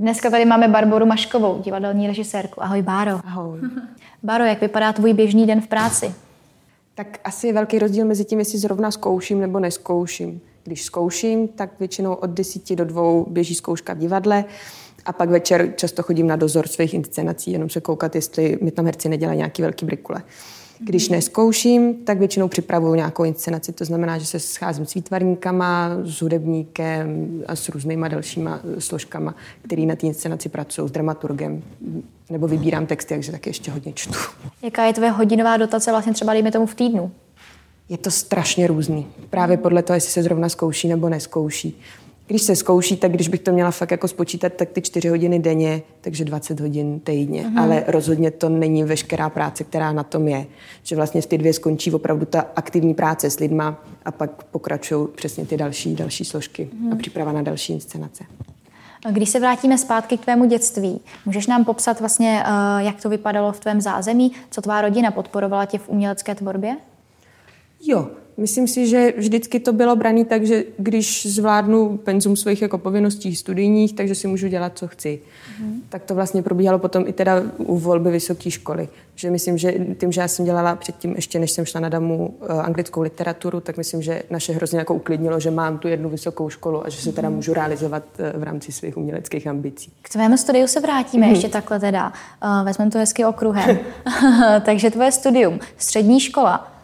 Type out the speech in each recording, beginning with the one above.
Dneska tady máme Barboru Maškovou, divadelní režisérku. Ahoj, Báro. Ahoj. Báro, jak vypadá tvůj běžný den v práci? Tak asi je velký rozdíl mezi tím, jestli zrovna zkouším nebo neskouším. Když zkouším, tak většinou od 10 do 2 běží zkouška v divadle a pak večer často chodím na dozor svých inscenací, jenom se koukat, jestli mi tam herci nedělají nějaký velký brikule. Když neskouším, tak většinou připravuju nějakou inscenaci. To znamená, že se scházím s výtvarníkama, s hudebníkem a s různýma dalšíma složkama, který na té inscenaci pracují, s dramaturgem. Nebo vybírám texty, takže taky ještě hodně čtu. Jaká je tvoje hodinová dotace vlastně třeba, dejme tomu, v týdnu? Je to strašně různý. Právě podle toho, jestli se zrovna zkouší nebo neskouší. Když se zkouší, tak když bych to měla fakt jako spočítat, tak ty čtyři hodiny denně, takže 20 hodin týdně. Mm-hmm. Ale rozhodně to není veškerá práce, která na tom je. Že vlastně v ty dvě skončí opravdu ta aktivní práce s lidma a pak pokračují přesně ty další, další složky mm-hmm. a mhm. příprava na další inscenace. Když se vrátíme zpátky k tvému dětství, můžeš nám popsat vlastně, eh, jak to vypadalo v tvém zázemí, co tvá rodina podporovala tě v umělecké tvorbě? Jo, Myslím si, že vždycky to bylo brané tak, že když zvládnu penzum svých jako povinností studijních, takže si můžu dělat, co chci. Mm. Tak to vlastně probíhalo potom i teda u volby vysoké školy. Že myslím, že tím, že já jsem dělala předtím, ještě než jsem šla na damu uh, anglickou literaturu, tak myslím, že naše hrozně jako uklidnilo, že mám tu jednu vysokou školu a že se teda mhm. můžu realizovat uh, v rámci svých uměleckých ambicí. K tvému studiu se vrátíme mm. ještě takhle teda. Uh, vezmeme to hezky okruhem. takže tvoje studium, střední škola,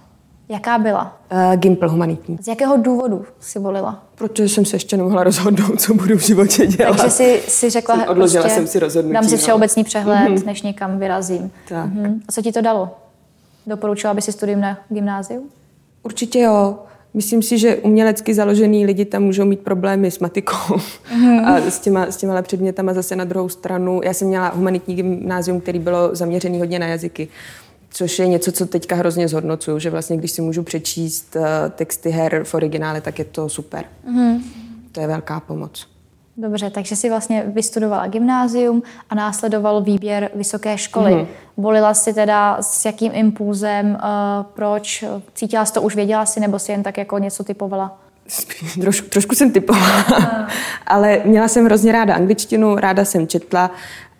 Jaká byla? Uh, Gimpl humanitní. Z jakého důvodu si volila? Protože jsem se ještě nemohla rozhodnout, co budu v životě dělat. Takže si, si řekla, jsem odložila prostě, jsem si rozhodnutí. Dám si no. všeobecný přehled, mm-hmm. než někam vyrazím. Tak. Mm-hmm. A co ti to dalo? Doporučila by si studium na gymnáziu? Určitě jo. Myslím si, že umělecky založený lidi tam můžou mít problémy s matikou mm-hmm. a s těma, s těma předmětama zase na druhou stranu. Já jsem měla humanitní gymnázium, který bylo zaměřený hodně na jazyky což je něco, co teďka hrozně zhodnocuju, že vlastně když si můžu přečíst uh, texty her v originále, tak je to super. Mm. To je velká pomoc. Dobře, takže si vlastně vystudovala gymnázium a následoval výběr vysoké školy. Mm. Volila si teda s jakým impulzem, uh, proč? Cítila jsi to už, věděla si, nebo si jen tak jako něco typovala? Troš, trošku jsem typovala, ale měla jsem hrozně ráda angličtinu, ráda jsem četla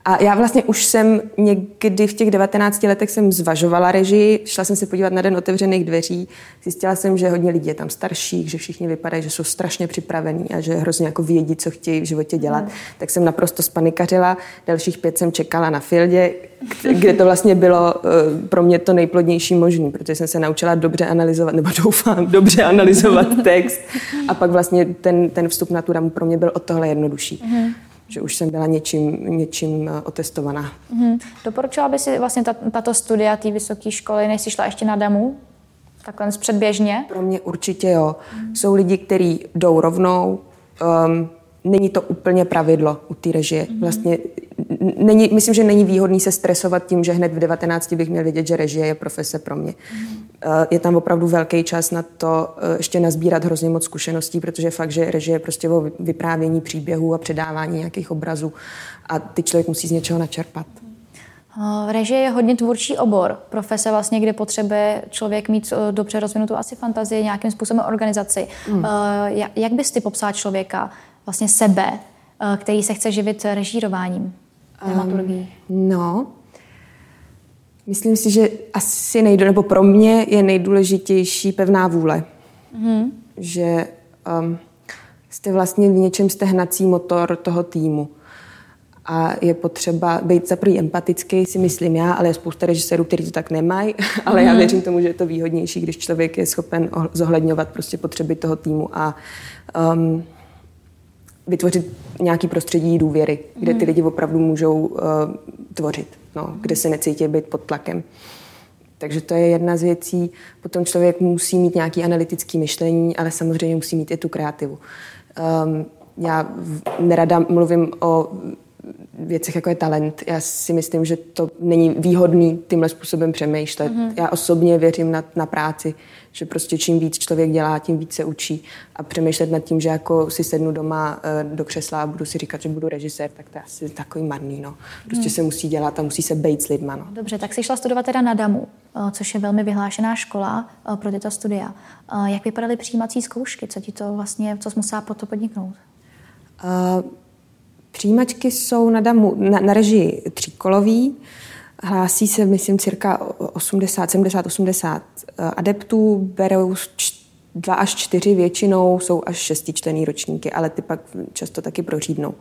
a já vlastně už jsem někdy v těch 19 letech jsem zvažovala režii, šla jsem se podívat na den otevřených dveří, zjistila jsem, že hodně lidí je tam starších, že všichni vypadají, že jsou strašně připravení a že hrozně jako vědí, co chtějí v životě dělat. Mm. Tak jsem naprosto spanikařila, dalších pět jsem čekala na Fieldě, kde to vlastně bylo eh, pro mě to nejplodnější možný, protože jsem se naučila dobře analyzovat, nebo doufám, dobře analyzovat text a pak vlastně ten, ten vstup na tu ramu pro mě byl od tohle jednodušší. Mm že už jsem byla něčím, něčím eh, otestovaná. Mm-hmm. Doporučila by si vlastně tato studia té vysoké školy, než jsi šla ještě na DAMu? Takhle předběžně? Pro mě určitě jo. Mm. Jsou lidi, kteří jdou rovnou. Um, není to úplně pravidlo u té režie. Mm. Vlastně není, myslím, že není výhodný se stresovat tím, že hned v 19 bych měl vědět, že režie je profese pro mě. Mm. Je tam opravdu velký čas na to eh, ještě nazbírat hrozně moc zkušeností, protože fakt, že režie je prostě o vyprávění příběhů a předávání nějakých obrazů a ty člověk musí z něčeho načerpat. Eh, režie je hodně tvůrčí obor, profese vlastně, kde potřebuje člověk mít dobře rozvinutou asi fantazii, nějakým způsobem organizaci. Mm. Jak bys ty popsal člověka, vlastně sebe, který se chce živit režírováním? Dramaturgii? Um, no, myslím si, že asi nejdu, nebo pro mě je nejdůležitější pevná vůle. Mm-hmm. Že um, jste vlastně v něčem stehnací motor toho týmu. A je potřeba být za prvý empatický, si myslím já, ale je spousta režisérů, kteří to tak nemají, ale mm. já mhm. věřím tomu, že je to výhodnější, když člověk je schopen zohledňovat prostě potřeby toho týmu a um, vytvořit nějaký prostředí důvěry, kde ty hmm. lidi opravdu můžou uh, tvořit, no, kde se necítí být pod tlakem. Takže to je jedna z věcí. Potom člověk musí mít nějaký analytický myšlení, ale samozřejmě musí mít i tu kreativu. Um, já nerada mluvím o věcech, jako je talent. Já si myslím, že to není výhodný tímhle způsobem přemýšlet. Mm-hmm. Já osobně věřím na, na práci, že prostě čím víc člověk dělá, tím víc se učí. A přemýšlet nad tím, že jako si sednu doma eh, do křesla a budu si říkat, že budu režisér, tak to je asi takový marný. No. Prostě mm. se musí dělat a musí se bejt s lidma. No. Dobře, tak jsi šla studovat teda na DAMu, eh, což je velmi vyhlášená škola eh, pro tyto studia. Jak vypadaly přijímací zkoušky? Co ti to vlastně, co jsi musela po to podniknout? Uh, Přijímačky jsou na, damu, na, na režii tříkolový. Hlásí se, myslím, cirka 80, 70, 80 adeptů. Berou dva až čtyři většinou jsou až šestičtený ročníky, ale ty pak často taky prořídnou.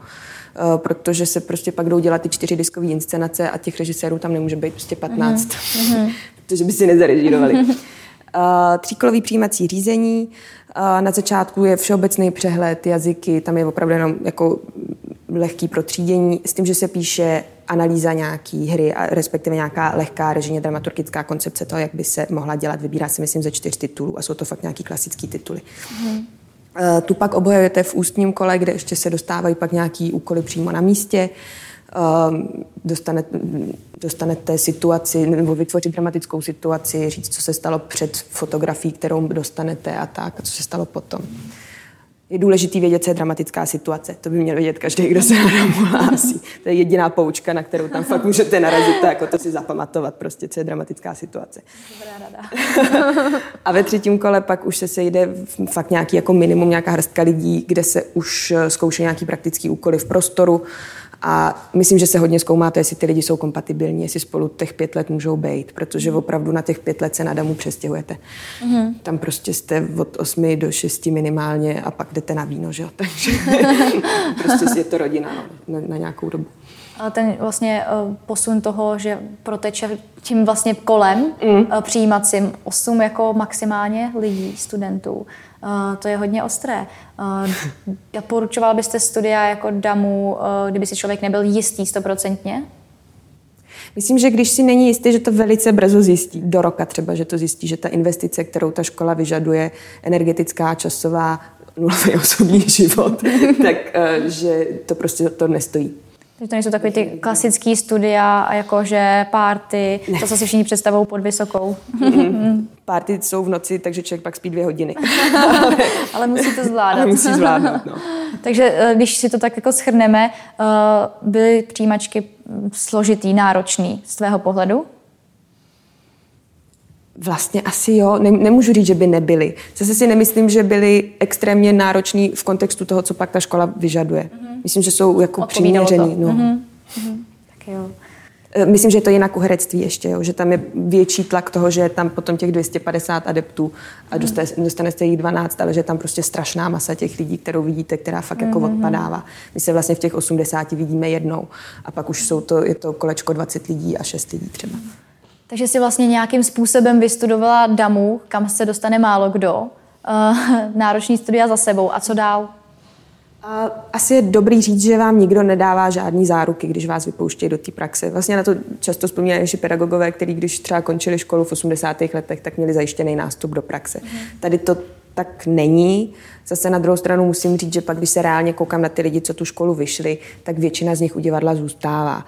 Eh, protože se prostě pak jdou dělat ty čtyři diskové inscenace a těch režisérů tam nemůže být prostě 15, mm-hmm. protože by si nezarežírovali. Eh, tříkolový přijímací řízení. Eh, na začátku je všeobecný přehled jazyky, tam je opravdu jenom jako lehký protřídění, s tím, že se píše analýza nějaký hry, respektive nějaká lehká režijně dramaturgická koncepce toho, jak by se mohla dělat. Vybírá se, myslím, ze čtyř titulů a jsou to fakt nějaký klasický tituly. Mm. Tu pak obhajujete v ústním kole, kde ještě se dostávají pak nějaký úkoly přímo na místě. Ehm, dostanete, dostanete situaci nebo vytvořit dramatickou situaci, říct, co se stalo před fotografií, kterou dostanete a tak, a co se stalo potom je důležité vědět, co je dramatická situace. To by měl vědět každý, kdo se na dramu hlásí. To je jediná poučka, na kterou tam fakt můžete narazit, to, jako to si zapamatovat, prostě, co je dramatická situace. Dobrá rada. A ve třetím kole pak už se sejde fakt nějaký jako minimum, nějaká hrstka lidí, kde se už zkouší nějaký praktický úkoly v prostoru, a myslím, že se hodně zkoumá to, jestli ty lidi jsou kompatibilní, jestli spolu těch pět let můžou být, protože mhm. opravdu na těch pět let se na damu přestěhujete. Mm-hmm. Tam prostě jste od osmi do šesti minimálně a pak jdete na víno, že jo? Takže prostě je to rodina no, na, na nějakou dobu. A ten vlastně uh, posun toho, že proteče tím vlastně kolem mm. uh, přijímacím osm jako maximálně lidí, studentů, to je hodně ostré. Uh, poručoval byste studia jako DAMu, uh, kdyby si člověk nebyl jistý stoprocentně? Myslím, že když si není jistý, že to velice brzo zjistí, do roka třeba, že to zjistí, že ta investice, kterou ta škola vyžaduje, energetická, časová, nulový osobní život, tak že to prostě to nestojí. Takže to nejsou takové ty klasické studia a jakože párty, to, co si všichni představují pod vysokou. Mm-hmm. Párty jsou v noci, takže člověk pak spí dvě hodiny. Ale musí to zvládat. Ale musí zvládnout, no. takže eh, když si to tak jako schrneme, eh, byly přijímačky složitý, náročný z tvého pohledu? Vlastně asi jo, nemůžu říct, že by nebyly. Zase si nemyslím, že byly extrémně náročný v kontextu toho, co pak ta škola vyžaduje. Mm-hmm myslím, že jsou jako přiměřený. No. Mm-hmm. Tak jo. E, myslím, že je to jinak u herectví ještě, jo? že tam je větší tlak toho, že je tam potom těch 250 adeptů a dostane, dostane se jich 12, ale že je tam prostě strašná masa těch lidí, kterou vidíte, která fakt jako mm-hmm. odpadává. My se vlastně v těch 80 vidíme jednou a pak už jsou to, je to kolečko 20 lidí a 6 lidí třeba. Takže si vlastně nějakým způsobem vystudovala DAMu, kam se dostane málo kdo, uh, náročný studia za sebou a co dál? A asi je dobrý říct, že vám nikdo nedává žádný záruky, když vás vypouštějí do té praxe. Vlastně na to často vzpomínají naši pedagogové, kteří když třeba končili školu v 80. letech, tak měli zajištěný nástup do praxe. Mm. Tady to tak není. Zase na druhou stranu musím říct, že pak, když se reálně koukám na ty lidi, co tu školu vyšli, tak většina z nich u divadla zůstává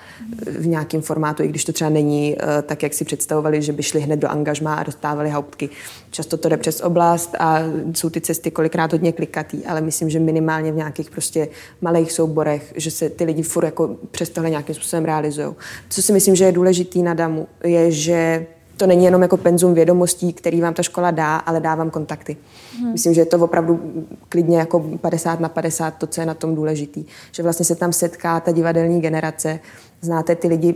v nějakém formátu, i když to třeba není eh, tak, jak si představovali, že by šli hned do angažmá a dostávali hauptky. Často to jde přes oblast a jsou ty cesty kolikrát hodně klikatý, ale myslím, že minimálně v nějakých prostě malých souborech, že se ty lidi furt jako přes tohle nějakým způsobem realizují. Co si myslím, že je důležitý na DAMu, je, že to není jenom jako penzum vědomostí, který vám ta škola dá, ale dá vám kontakty. Hmm. Myslím, že je to opravdu klidně jako 50 na 50 to, co je na tom důležitý. Že vlastně se tam setká ta divadelní generace, znáte ty lidi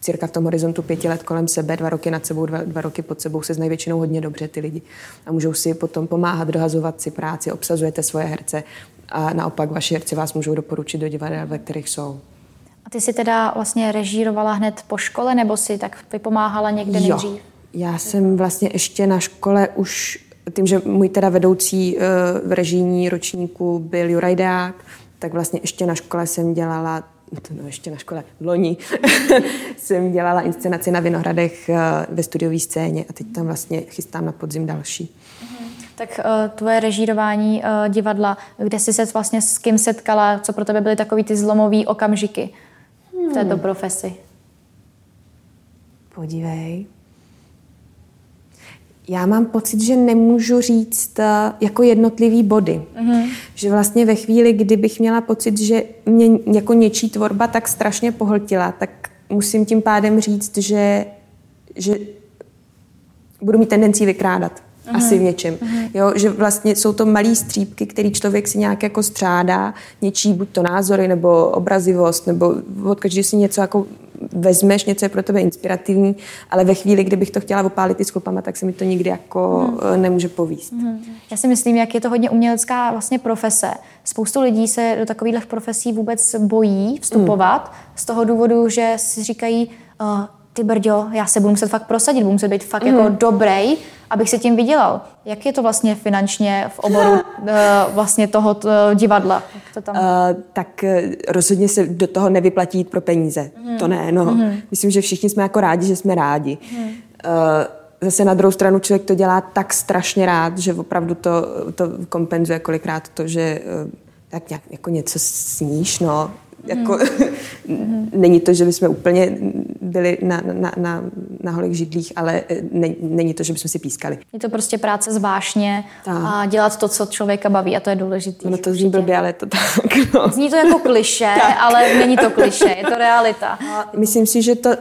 cirka v tom horizontu pěti let kolem sebe, dva roky nad sebou, dva, dva roky pod sebou se znají většinou hodně dobře ty lidi. A můžou si potom pomáhat, dohazovat si práci, obsazujete svoje herce a naopak vaši herci vás můžou doporučit do divadel, ve kterých jsou. A ty jsi teda vlastně režírovala hned po škole, nebo si tak vypomáhala někde jo. nejdřív? Já jsem vlastně ještě na škole už, tím, že můj teda vedoucí uh, v režijní ročníku byl Juraj Deák, tak vlastně ještě na škole jsem dělala no ještě na škole, v loni, jsem dělala inscenaci na Vinohradech uh, ve studiové scéně a teď tam vlastně chystám na podzim další. Mhm. Tak uh, tvoje režírování divadla, kde jsi se vlastně s kým setkala, co pro tebe byly takový ty zlomový okamžiky? V této hmm. profesi? Podívej. Já mám pocit, že nemůžu říct eh, jako jednotlivý body. Mm-hmm. Že vlastně ve chvíli, kdybych měla pocit, že mě jako něčí tvorba tak strašně pohltila, tak musím tím pádem říct, že, že budu mít tendenci vykrádat. Asi v něčem. Jo, že vlastně jsou to malé střípky, který člověk si nějak jako střádá, něčí buď to názory, nebo obrazivost, nebo od každý si něco jako vezmeš, něco je pro tebe inspirativní, ale ve chvíli, kdybych to chtěla opálit i s klupama, tak se mi to nikdy jako hmm. nemůže povíst. Hmm. Já si myslím, jak je to hodně umělecká vlastně profese. Spoustu lidí se do takových profesí vůbec bojí vstupovat hmm. z toho důvodu, že si říkají, uh, ty brďo, já se budu muset fakt prosadit, budu muset být fakt mm. jako mhm. dobrý, abych se tím vydělal. Jak je to vlastně finančně v oboru uh, vlastně toho uh, divadla? to tam... uh, tak rozhodně se do toho nevyplatí jít pro peníze. Mm. To ne, no. Mm. Myslím, že všichni jsme jako rádi, že jsme rádi. Mm. Uh, zase na druhou stranu člověk to dělá tak strašně rád, že opravdu to, to kompenzuje kolikrát to, že uh, tak nějak jako něco sníš, no. Jako, mm. není to, že bychom úplně byli na, na, na, na holých židlích, ale eh, ne, není to, že bychom si pískali. Je to prostě práce z vášně a dělat to, co člověka baví a to je důležité. No to zní blbě, ale to tak. No. Zní to jako kliše, ale není to kliše, je to realita. Myslím si, že to uh,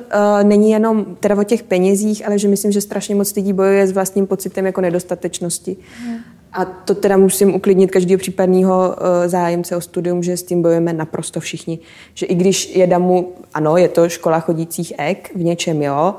není jenom teda o těch penězích, ale že myslím, že strašně moc lidí bojuje s vlastním pocitem jako nedostatečnosti. Hmm. A to teda musím uklidnit každého případného uh, zájemce o studium, že s tím bojujeme naprosto všichni. Že i když je damu, ano, je to škola chodících ek, v něčem jo,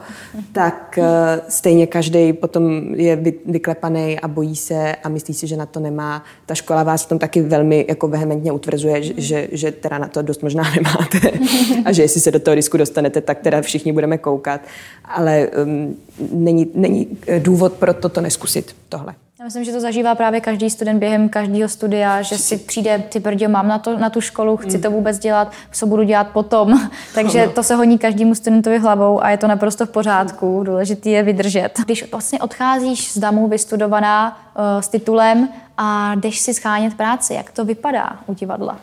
tak uh, stejně každý potom je vy, vyklepaný a bojí se a myslí si, že na to nemá. Ta škola vás v tom taky velmi jako vehementně utvrzuje, že, že, teda na to dost možná nemáte a že jestli se do toho disku dostanete, tak teda všichni budeme koukat. Ale um, není, není důvod pro toto neskusit tohle. Já myslím, že to zažívá právě každý student během každého studia, že si přijde, ty brdě, mám na, to, na tu školu, chci to vůbec dělat, co budu dělat potom. Takže to se honí každému studentovi hlavou a je to naprosto v pořádku. Důležité je vydržet. Když vlastně odcházíš z DAMu vystudovaná uh, s titulem a jdeš si schánět práci, jak to vypadá u divadla?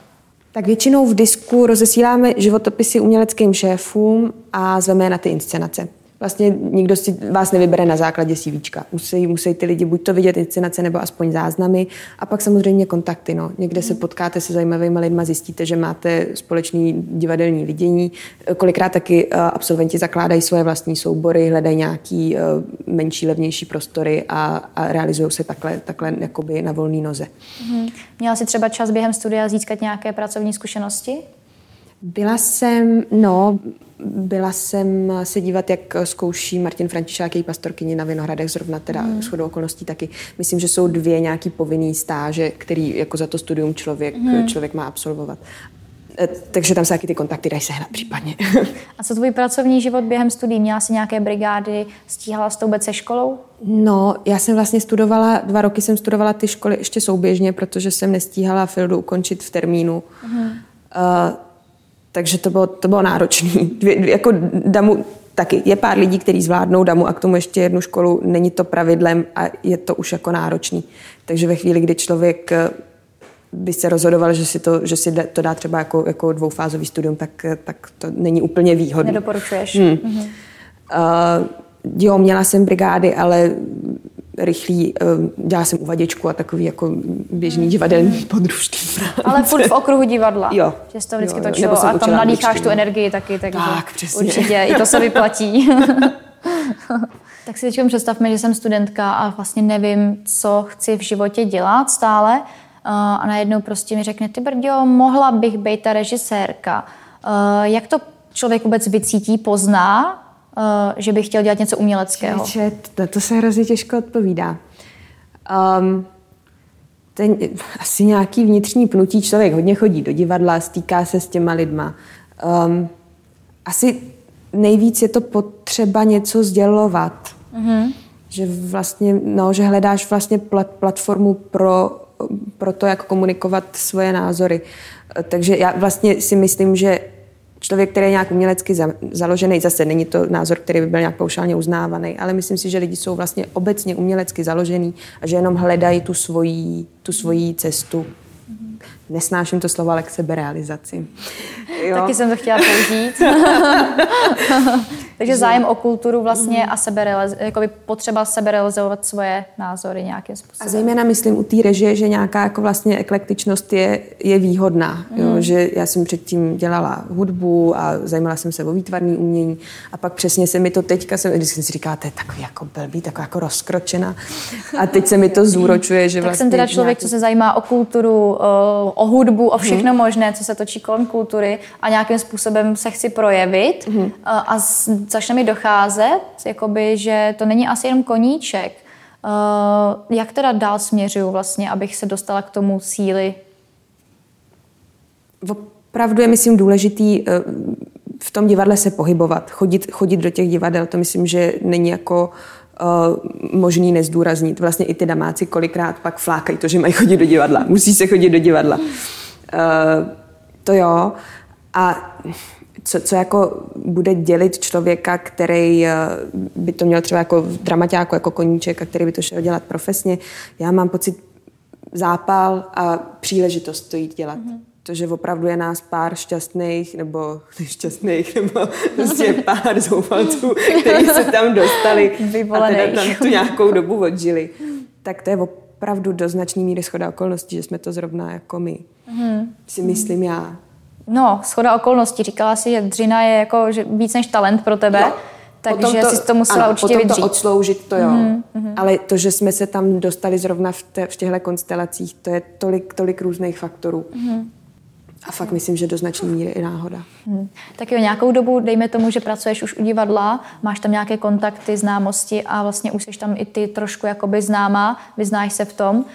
Tak většinou v disku rozesíláme životopisy uměleckým šéfům a zveme na ty inscenace vlastně nikdo si vás nevybere na základě CV. Musí, musí ty lidi buď to vidět inscenace nebo aspoň záznamy a pak samozřejmě kontakty. No. Někde se potkáte se zajímavými lidmi, zjistíte, že máte společný divadelní vidění. Kolikrát taky eh, absolventi zakládají svoje vlastní soubory, hledají nějaký eh, menší, levnější prostory a, a realizují se takhle, takhle jakoby na volné noze. Mhm. Měla jsi třeba čas během studia získat nějaké pracovní zkušenosti? Byla jsem, no, byla jsem se dívat, jak zkouší Martin Františák, její pastorkyni na Vinohradech, zrovna teda mm. shodou okolností taky. Myslím, že jsou dvě nějaký povinný stáže, který jako za to studium člověk, mm. člověk má absolvovat. E, takže tam se taky ty kontakty dají sehnat případně. A co tvůj pracovní život během studií? Měla jsi nějaké brigády? Stíhala jsi to vůbec se školou? No, já jsem vlastně studovala, dva roky jsem studovala ty školy ještě souběžně, protože jsem nestíhala Fildu ukončit v termínu. Mm. Uh, takže to bylo, to bylo náročné. Jako damu, taky je pár lidí, kteří zvládnou damu a k tomu ještě jednu školu, není to pravidlem a je to už jako náročný. Takže ve chvíli, kdy člověk eh, by se rozhodoval, že si to, že si to dá třeba jako, jako dvoufázový studium, tak, eh, tak to není úplně výhodné. Nedoporučuješ. Hmm. Mm-hmm. Uh, jo, měla jsem brigády, ale rychlý, eh, dělala jsem uvaděčku a takový jako běžný divadelní podružství. Ale furt v okruhu divadla. Jo. Že to vždycky jo, jo. točilo a tam nadýcháš tu energii taky, takže tak, přesně. určitě i to se vyplatí. tak si teď představme, že jsem studentka a vlastně nevím, co chci v životě dělat stále a najednou prostě mi řekne, ty brďo, mohla bych být ta režisérka. Jak to člověk vůbec vycítí, pozná, že bych chtěl dělat něco uměleckého? Čet, to, to se hrozně těžko odpovídá. Um, ten, asi nějaký vnitřní pnutí člověk hodně chodí do divadla, stýká se s těma lidma. Um, asi nejvíc je to potřeba něco sdělovat. Mm-hmm. Že vlastně, no, že hledáš vlastně plat, platformu pro, pro to, jak komunikovat svoje názory. Takže já vlastně si myslím, že člověk, který je nějak umělecky za, založený, zase není to názor, který by byl nějak paušálně uznávaný, ale myslím si, že lidi jsou vlastně obecně umělecky založený a že jenom hledají tu svoji, tu svoji cestu. Nesnáším to slovo, ale k seberealizaci. Jo. Taky jsem to chtěla použít. Takže že... zájem o kulturu vlastně mm. a seberealiz- jakoby potřeba seberealizovat svoje názory nějakým způsobem. A zejména myslím u té režie, že nějaká jako vlastně eklektičnost je, je výhodná. Mm. Jo? Mhm. Že já jsem předtím dělala hudbu a zajímala jsem se o výtvarný umění a pak přesně se mi to teďka, jsem, když jsem si říkala, to je takový jako blbý, taková jako rozkročena. A teď se mi to zúročuje, že tak vlastně... jsem teda člověk, nějaký... co se zajímá o kulturu, o hudbu, o všechno mm. možné, co se točí kolem kultury a nějakým způsobem se chci projevit mm. a začne mi docházet, jakoby, že to není asi jenom koníček. Jak teda dál směřuju vlastně, abych se dostala k tomu síly? Opravdu je, myslím, důležitý eh, v tom divadle se pohybovat, chodit, chodit do těch divadel, to myslím, že není jako uh, možný nezdůraznit. Vlastně i ty damáci kolikrát pak flákají to, že mají chodit do divadla. Musí se chodit do divadla. Uh, to jo. A co, co jako bude dělit člověka, který eh, by to měl třeba jako v dramaťáku, jako koníček a který by to šel dělat profesně. Já mám pocit zápal a příležitost to jít dělat. Mm-hmm. To, že opravdu je nás pár šťastných, nebo nešťastných, nebo prostě pár zoufalců, kteří se tam dostali a teda tam tu nějakou dobu odžili. Tak to je opravdu do značné míry schoda okolností, že jsme to zrovna jako my. Mm-hmm. Si myslím já. No, schoda okolností. Říkala si, že dřina je jako že víc než talent pro tebe. Jo. Takže to, si to musela ano, určitě potom vydřít. to odsloužit, to jo. Mm-hmm. Ale to, že jsme se tam dostali zrovna v, te, v těchto konstelacích, to je tolik, tolik různých faktorů. Mm-hmm. A fakt myslím, že do značné míry i náhoda. Hmm. Tak jo, nějakou dobu, dejme tomu, že pracuješ už u divadla, máš tam nějaké kontakty, známosti a vlastně už jsi tam i ty trošku jakoby známá, vyznáš se v tom. Uh,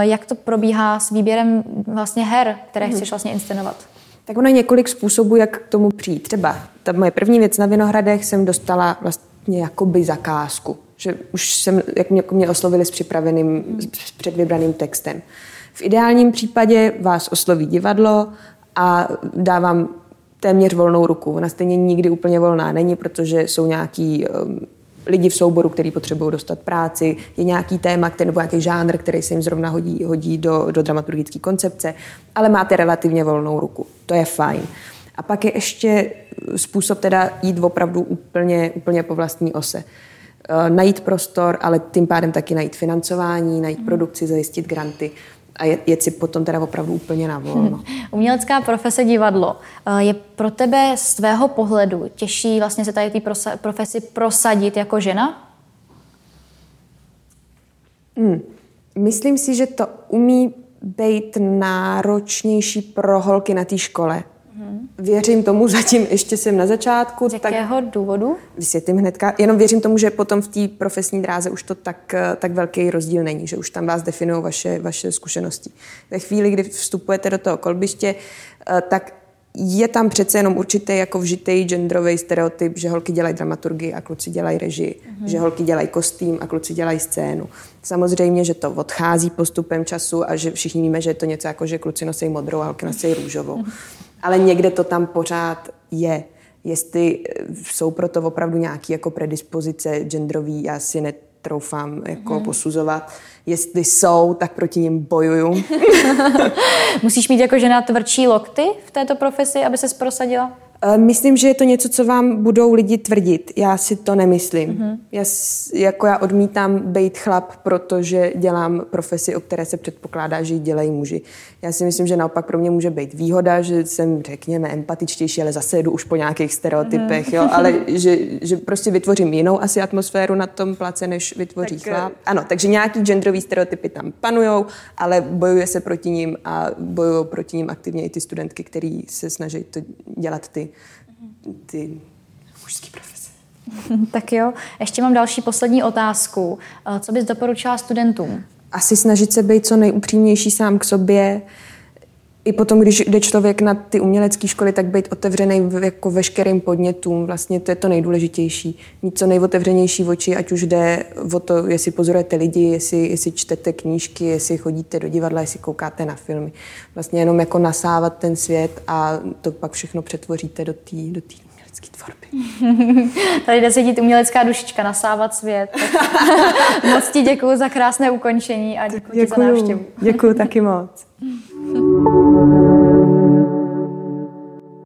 jak to probíhá s výběrem vlastně her, které hmm. chceš vlastně inscenovat? Tak ono je několik způsobů, jak k tomu přijít. Třeba ta moje první věc na Vinohradech jsem dostala vlastně jakoby zakázku. Že už jsem, jak mě, jako mě oslovili s připraveným, s předvybraným textem. V ideálním případě vás osloví divadlo a dávám téměř volnou ruku. Ona stejně nikdy úplně volná není, protože jsou nějaký um, lidi v souboru, který potřebují dostat práci, je nějaký téma, který, nebo nějaký žánr, který se jim zrovna hodí, hodí do, do dramaturgické koncepce, ale máte relativně volnou ruku. To je fajn. A pak je ještě způsob teda jít opravdu úplně, úplně po vlastní ose. Uh, najít prostor, ale tím pádem taky najít financování, najít produkci, zajistit granty a jet si potom teda opravdu úplně na volno. Hmm. Umělecká profese divadlo. Eh, je pro tebe z tvého pohledu těžší vlastně se tady té profesi prosadit jako žena? Hmm. Myslím si, že to umí být náročnější pro holky na té škole. Hmm. Věřím tomu, zatím ještě jsem na začátku. Z jakého tak důvodu? Vysvětlím hnedka. Jenom věřím tomu, že potom v té profesní dráze už to tak, tak velký rozdíl není, že už tam vás definují vaše, vaše zkušenosti. Ve chvíli, kdy vstupujete do toho kolbiště, eh, tak je tam přece jenom určitý jako vžitý genderový stereotyp, že holky dělají dramaturgii a kluci dělají režii, mm-hmm. že holky dělají kostým a kluci dělají scénu. Samozřejmě, že to odchází postupem času a že všichni víme, že je to něco jako, že kluci nosí modrou a holky nosí růžovou. Mm-hmm ale někde to tam pořád je. Jestli eh, jsou proto opravdu nějaké jako predispozice genderový, já si netroufám jako hmm. posuzovat. Jestli jsou, tak proti ním bojuju. Musíš mít jako žena tvrdší lokty v této profesi, aby se prosadila? Eh, myslím, že je to něco, co vám budou lidi tvrdit. Já si to nemyslím. Mm-hmm. Já, jako já odmítám být chlap, protože dělám profesi, o které se předpokládá, že ji dělají muži. Já si myslím, že naopak pro mě může být výhoda, že jsem, řekněme, empatičtější, ale zase jdu už po nějakých stereotypech, mm-hmm. jo, ale že, že prostě vytvořím jinou asi atmosféru na tom place, než vytvoří tak, chlap. Eh, ano, takže nějaký genderový stereotypy tam panujou, ale bojuje se proti ním a bojují proti ním aktivně i ty studentky, který se snaží to dělat ty ty mužské profese. tak jo, ještě mám další poslední otázku. Eh, co bys doporučila studentům? Asi snažit se být co nejupřímnější sám k sobě. I potom, když jde člověk na ty umělecké školy, tak být otevřený jako veškerým podnětům. Vlastně to je to nejdůležitější. Mít co nejotevřenější oči, ať už jde o to, jestli pozorujete lidi, jestli, jestli čtete knížky, jestli chodíte do divadla, jestli koukáte na filmy. Vlastně jenom jako nasávat ten svět a to pak všechno přetvoříte do té do umělecké tvorby. Tady jde sedít umělecká dušička, nasávat svět. moc ti děkuji za krásné ukončení a děkuji, děkuji za návštěvu. Děkuji taky moc.